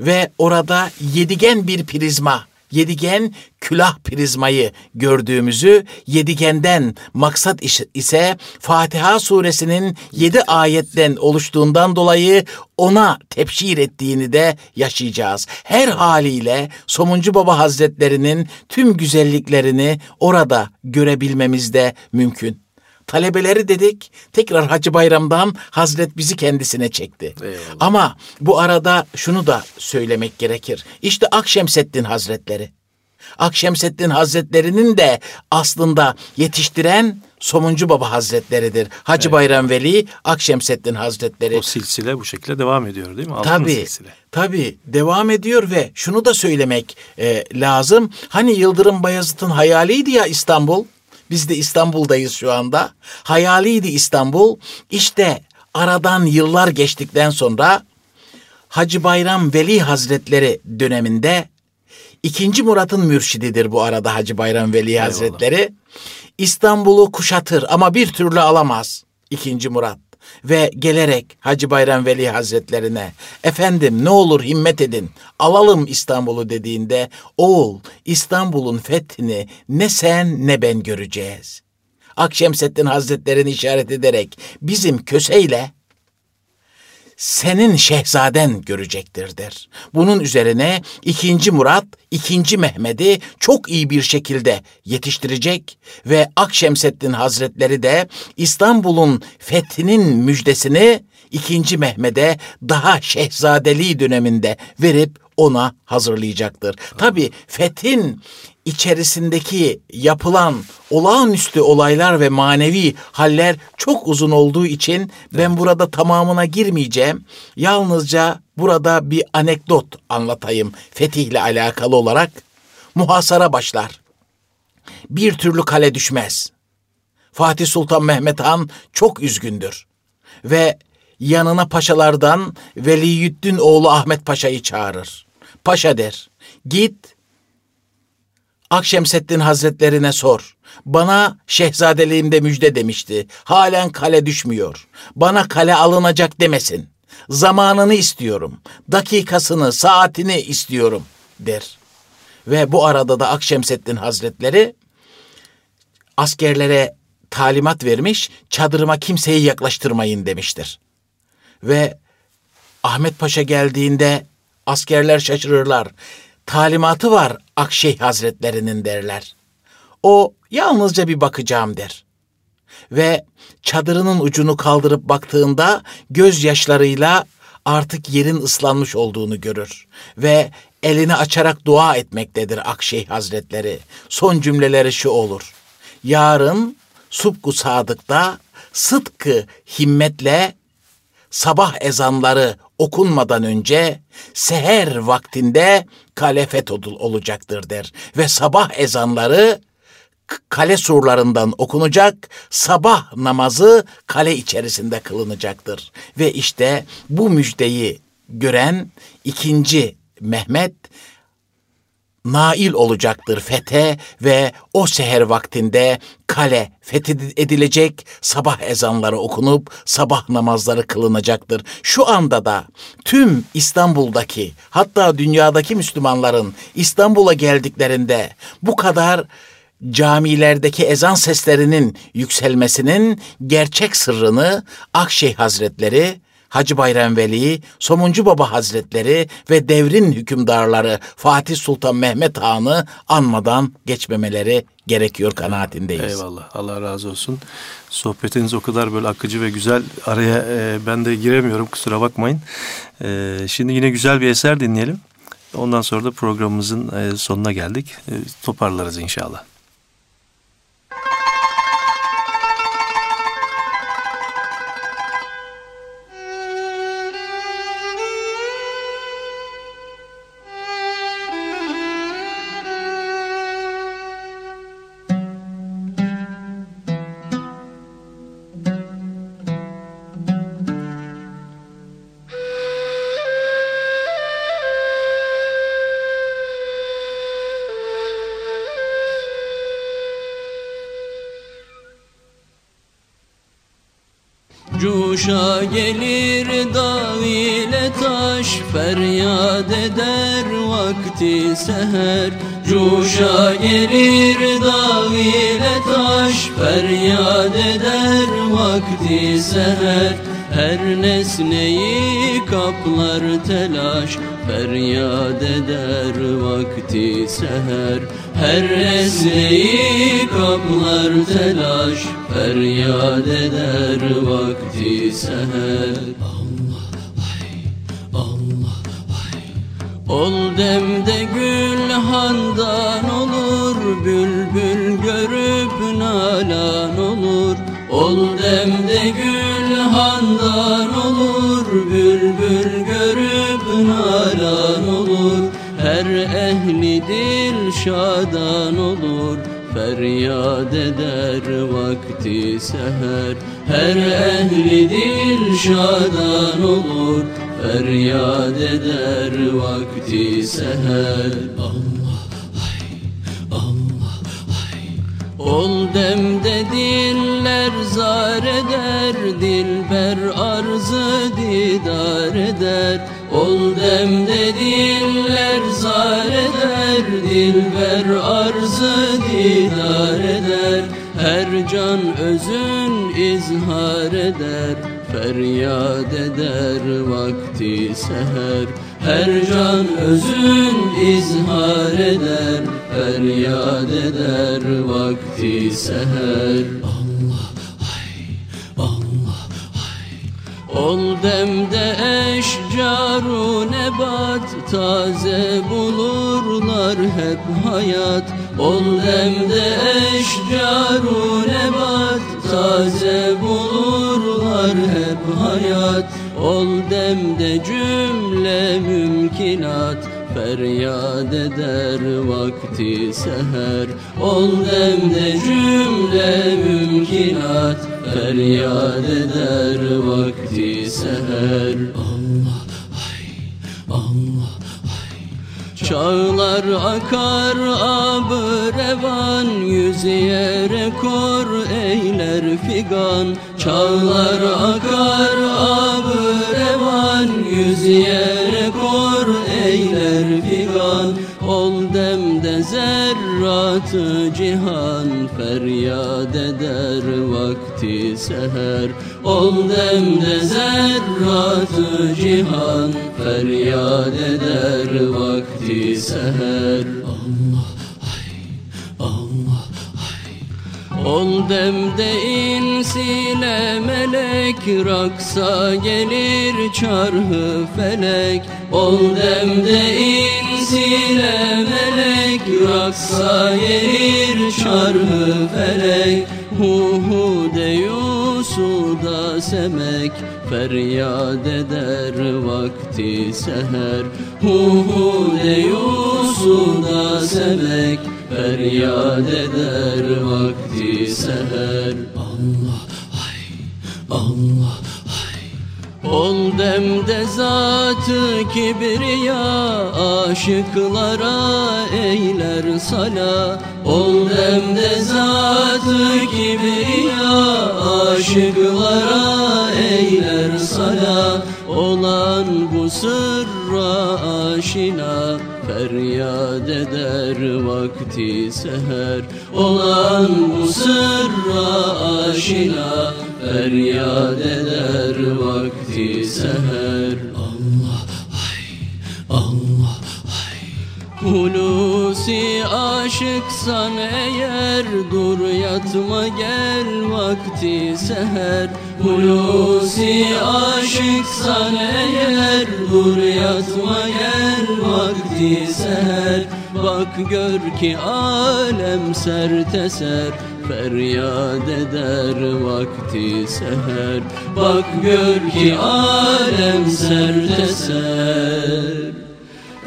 ve orada yedigen bir prizma, yedigen külah prizmayı gördüğümüzü, yedigenden maksat ise Fatiha suresinin yedi ayetten oluştuğundan dolayı ona tepşir ettiğini de yaşayacağız. Her haliyle Somuncu Baba Hazretlerinin tüm güzelliklerini orada görebilmemiz de mümkün. Talebeleri dedik tekrar Hacı Bayram'dan Hazret bizi kendisine çekti. Eyvallah. Ama bu arada şunu da söylemek gerekir. İşte Akşemseddin Hazretleri. Akşemseddin Hazretleri'nin de aslında yetiştiren Somuncu Baba Hazretleri'dir. Hacı evet. Bayram Veli, Akşemseddin Hazretleri.
O silsile bu şekilde devam ediyor değil mi?
Altın tabii, silsile. tabii devam ediyor ve şunu da söylemek e, lazım. Hani Yıldırım Bayezid'in hayaliydi ya İstanbul. Biz de İstanbul'dayız şu anda. Hayaliydi İstanbul. İşte aradan yıllar geçtikten sonra Hacı Bayram Veli Hazretleri döneminde ikinci Murat'ın mürşididir bu arada Hacı Bayram Veli Eyvallah. Hazretleri. İstanbul'u kuşatır ama bir türlü alamaz ikinci Murat ve gelerek Hacı Bayram Veli Hazretlerine efendim ne olur himmet edin alalım İstanbul'u dediğinde oğul İstanbul'un fethini ne sen ne ben göreceğiz. Akşemseddin Hazretlerini işaret ederek bizim köseyle senin şehzaden görecektir der. Bunun üzerine ikinci Murat, ikinci Mehmet'i çok iyi bir şekilde yetiştirecek ve Akşemseddin Hazretleri de İstanbul'un fethinin müjdesini ikinci Mehmet'e daha şehzadeliği döneminde verip ona hazırlayacaktır. Tabi fethin içerisindeki yapılan olağanüstü olaylar ve manevi haller çok uzun olduğu için ben burada tamamına girmeyeceğim. Yalnızca burada bir anekdot anlatayım fetihle alakalı olarak. Muhasara başlar. Bir türlü kale düşmez. Fatih Sultan Mehmet Han çok üzgündür ve yanına paşalardan Veliyüddin oğlu Ahmet Paşa'yı çağırır. Paşa der, git Akşemseddin Hazretlerine sor. Bana şehzadeliğimde müjde demişti. Halen kale düşmüyor. Bana kale alınacak demesin. Zamanını istiyorum. Dakikasını, saatini istiyorum der. Ve bu arada da Akşemseddin Hazretleri askerlere talimat vermiş, çadırıma kimseyi yaklaştırmayın demiştir. Ve Ahmet Paşa geldiğinde askerler şaşırırlar talimatı var Akşeyh Hazretlerinin derler. O yalnızca bir bakacağım der. Ve çadırının ucunu kaldırıp baktığında gözyaşlarıyla artık yerin ıslanmış olduğunu görür ve elini açarak dua etmektedir Akşeyh Hazretleri. Son cümleleri şu olur. Yarın Subku Sadık'ta sıtkı himmetle sabah ezanları okunmadan önce seher vaktinde kale olacaktır der. Ve sabah ezanları kale surlarından okunacak, sabah namazı kale içerisinde kılınacaktır. Ve işte bu müjdeyi gören ikinci Mehmet nail olacaktır fete ve o seher vaktinde kale fethedilecek, sabah ezanları okunup sabah namazları kılınacaktır. Şu anda da tüm İstanbul'daki hatta dünyadaki Müslümanların İstanbul'a geldiklerinde bu kadar camilerdeki ezan seslerinin yükselmesinin gerçek sırrını Akşeh Hazretleri Hacı Bayram Veli, Somuncu Baba Hazretleri ve devrin hükümdarları Fatih Sultan Mehmet Han'ı anmadan geçmemeleri gerekiyor kanaatindeyiz.
Eyvallah. Allah razı olsun. Sohbetiniz o kadar böyle akıcı ve güzel. Araya e, ben de giremiyorum kusura bakmayın. E, şimdi yine güzel bir eser dinleyelim. Ondan sonra da programımızın e, sonuna geldik. E, toparlarız inşallah.
Cuşa gelir dağ ile taş Feryat eder vakti seher. Cuşa gelir dağ ile taş Feryat eder vakti seher. Her nesneyi kaplar telaş Feryat eder vakti seher. Her nesneyi kaplar telaş. Feryat eder vakti seher. Ol demde gül handan olur. Bülbül görüp nalan olur. Ol demde gül handan olur. Bülbül ehli dil şadan olur. Feryat eder vakti seher. Her ehli dil şadan olur. Feryat eder vakti seher. Allah hay Allah hay. Ol demde diller zar eder Dilber arzı didar eder Ol demde diller zar eder Dilber arzı didar eder. Her can özün izhar eder Feryat eder vakti seher. Her can özün izhar eder Feryat eder vakti seher. Allah Ol demde eşcaru nebat Taze bulurlar hep hayat. Ol demde eşcaru nebat Taze bulurlar hep hayat. Ol demde cümle mümkinat Feryat eder vakti seher. Ol demde cümle mümkinat Feryat eder vakti seher. Allah hay Allah Çağlar akar abı revan. Yüz yere kor eyler figan. Çağlar akar abı revan. Yüz yere kor eyler figan. Ol demde zerratı cihan Feryat eder vakti seher. Ol demde zerratı cihan Feryat eder vakti seher. Allah Ol demde insile melek Raksa gelir çarhı felek. Ol demde insile melek Raksa gelir çarhı felek. Hu hu de yusuda semek Feryat eder vakti seher. Hu hu de yusuda semek Feryat eder vakti seher. Allah hay Allah hay. Ol demde zatı kibriya Aşıklara eyler sala. Ol demde zatı kibriya Aşıklara eyler sala. Olan bu sırra aşina Feryat eder vakti seher. Olan bu sırra aşina Feryat eder vakti seher. Allah hay Allah hay. Hulusi aşıksan eğer Dur yatma gel vakti seher Hulusi aşıksan eğer Dur yatma gel vakti seher. Bak gör ki alem serteser Feryat eder vakti seher. Bak gör ki alem serteser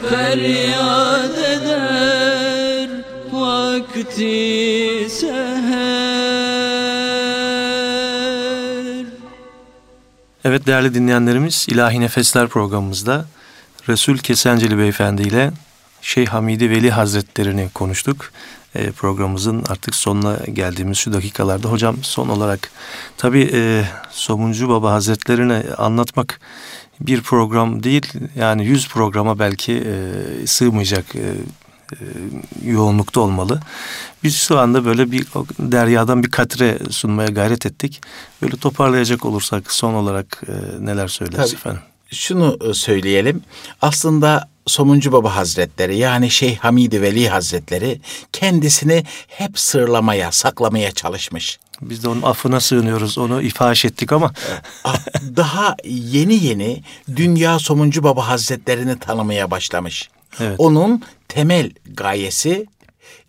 Feryat eder vakti seher
Evet değerli dinleyenlerimiz İlahi Nefesler programımızda Resul Kesenceli Beyefendi ile Şeyh Hamidi Veli Hazretlerini konuştuk. E, programımızın artık sonuna geldiğimiz şu dakikalarda. Hocam son olarak tabii e, Somuncu Baba Hazretlerini anlatmak bir program değil yani yüz programa belki e, sığmayacak e, yoğunlukta olmalı. Biz şu anda böyle bir deryadan bir katre sunmaya gayret ettik. Böyle toparlayacak olursak son olarak e, neler söyleriz
Tabii.
efendim?
Şunu e, söyleyelim. Aslında Somuncu Baba Hazretleri yani Şeyh Hamidi Veli Hazretleri kendisini hep sırlamaya, saklamaya çalışmış.
Biz de onun affına sığınıyoruz. Onu ifaş ettik ama
Ah, Daha yeni yeni Dünya Somuncu Baba Hazretlerini tanımaya başlamış.
Evet.
Onun temel gayesi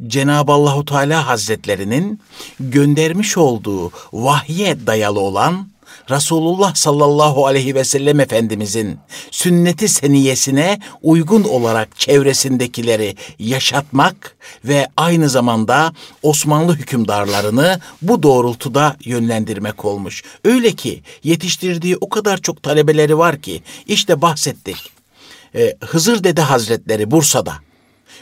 Cenab-ı Allahu Teala Hazretlerinin göndermiş olduğu vahye dayalı olan Resulullah sallallahu aleyhi ve sellem Efendimizin sünneti seniyesine uygun olarak çevresindekileri yaşatmak ve aynı zamanda Osmanlı hükümdarlarını bu doğrultuda yönlendirmek olmuş. Öyle ki yetiştirdiği o kadar çok talebeleri var ki işte bahsettik. Ee, Hızır Dede Hazretleri Bursa'da,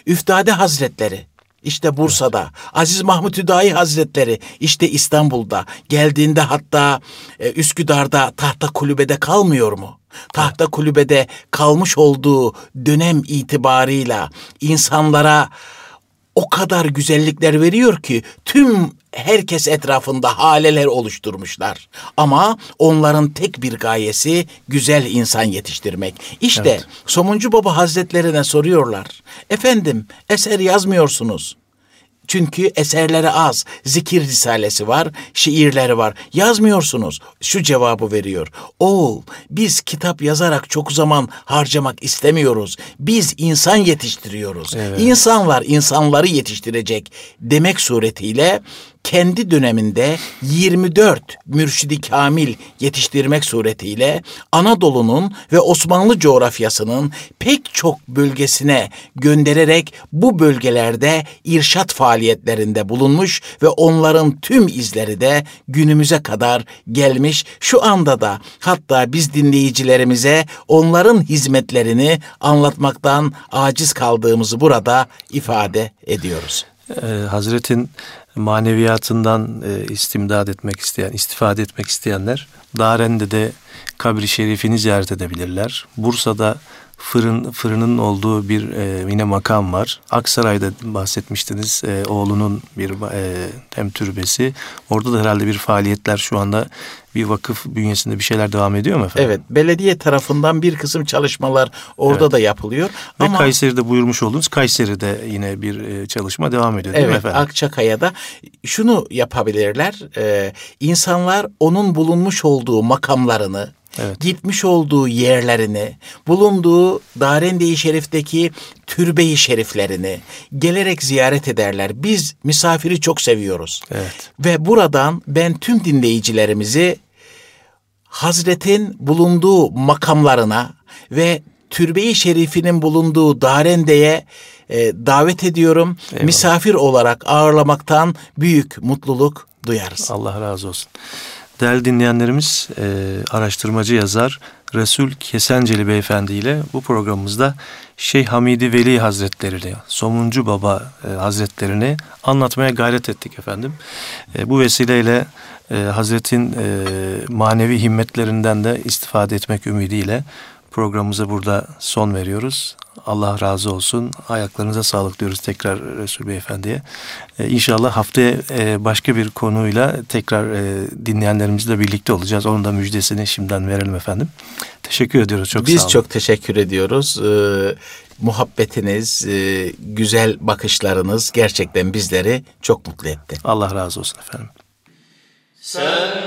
Üftade Hazretleri işte Bursa'da, Aziz Mahmut Hüdayi Hazretleri işte İstanbul'da, geldiğinde hatta e, Üsküdar'da tahta kulübede kalmıyor mu? Tahta kulübede kalmış olduğu dönem itibarıyla insanlara o kadar güzellikler veriyor ki tüm herkes etrafında haleler oluşturmuşlar. Ama onların tek bir gayesi güzel insan yetiştirmek. İşte
Evet.
Somuncu Baba Hazretlerine soruyorlar. Efendim eser yazmıyorsunuz. Çünkü eserleri az. Zikir risalesi var, şiirleri var. Yazmıyorsunuz. Şu cevabı veriyor. Oğul, biz kitap yazarak çok zaman harcamak istemiyoruz. Biz insan yetiştiriyoruz.
Evet.
İnsanlar insanları yetiştirecek demek suretiyle kendi döneminde 24 mürşidi kamil yetiştirmek suretiyle Anadolu'nun ve Osmanlı coğrafyasının pek çok bölgesine göndererek bu bölgelerde irşat faaliyetlerinde bulunmuş ve onların tüm izleri de günümüze kadar gelmiş. Şu anda da hatta biz dinleyicilerimize onların hizmetlerini anlatmaktan aciz kaldığımızı burada ifade ediyoruz.
Ee, Hazretin maneviyatından e, istimdad etmek isteyen, istifade etmek isteyenler Daren'de de kabri şerifini ziyaret edebilirler. Bursa'da fırın fırının olduğu bir e, yine makam var. Aksaray'da bahsetmiştiniz e, oğlunun bir e, hem türbesi. Orada da herhalde bir faaliyetler şu anda bir vakıf bünyesinde bir şeyler devam ediyor mu efendim?
Evet, belediye tarafından bir kısım çalışmalar orada
Evet.
da yapılıyor.
Ve
Ama
Kayseri'de buyurmuş olduğunuz Kayseri'de yine bir e, çalışma devam ediyor değil mi
evet,
efendim?
Akçakaya'da şunu yapabilirler. e, insanlar onun bulunmuş olduğu makamlarını,
Evet.
gitmiş olduğu yerlerini, bulunduğu Darendi-i Şerif'teki türbeyi şeriflerini gelerek ziyaret ederler. Biz misafiri çok seviyoruz.
Evet.
Ve buradan ben tüm dinleyicilerimizi Hazretin bulunduğu makamlarına ve türbeyi şerifinin bulunduğu Darende'ye e, davet ediyorum.
Eyvallah.
Misafir olarak ağırlamaktan büyük mutluluk duyarız.
Allah razı olsun. Değerli dinleyenlerimiz, e, araştırmacı yazar Resul Kesenceli Beyefendi ile bu programımızda Şeyh Hamidi Veli Hazretleri'ni, Somuncu Baba e, Hazretlerini anlatmaya gayret ettik efendim. E, bu vesileyle e, Hazretin e, manevi himmetlerinden de istifade etmek ümidiyle programımıza burada son veriyoruz. Allah razı olsun. Ayaklarınıza sağlık diyoruz tekrar Resul Beyefendi'ye. Ee, inşallah haftaya e, başka bir konuyla tekrar e, dinleyenlerimizle birlikte olacağız. Onun da müjdesini şimdiden verelim efendim. Teşekkür ediyoruz. Çok
Biz
sağ olun.
çok teşekkür ediyoruz. Ee, muhabbetiniz, e, güzel bakışlarınız gerçekten bizleri çok mutlu etti.
Allah razı olsun efendim.
Halim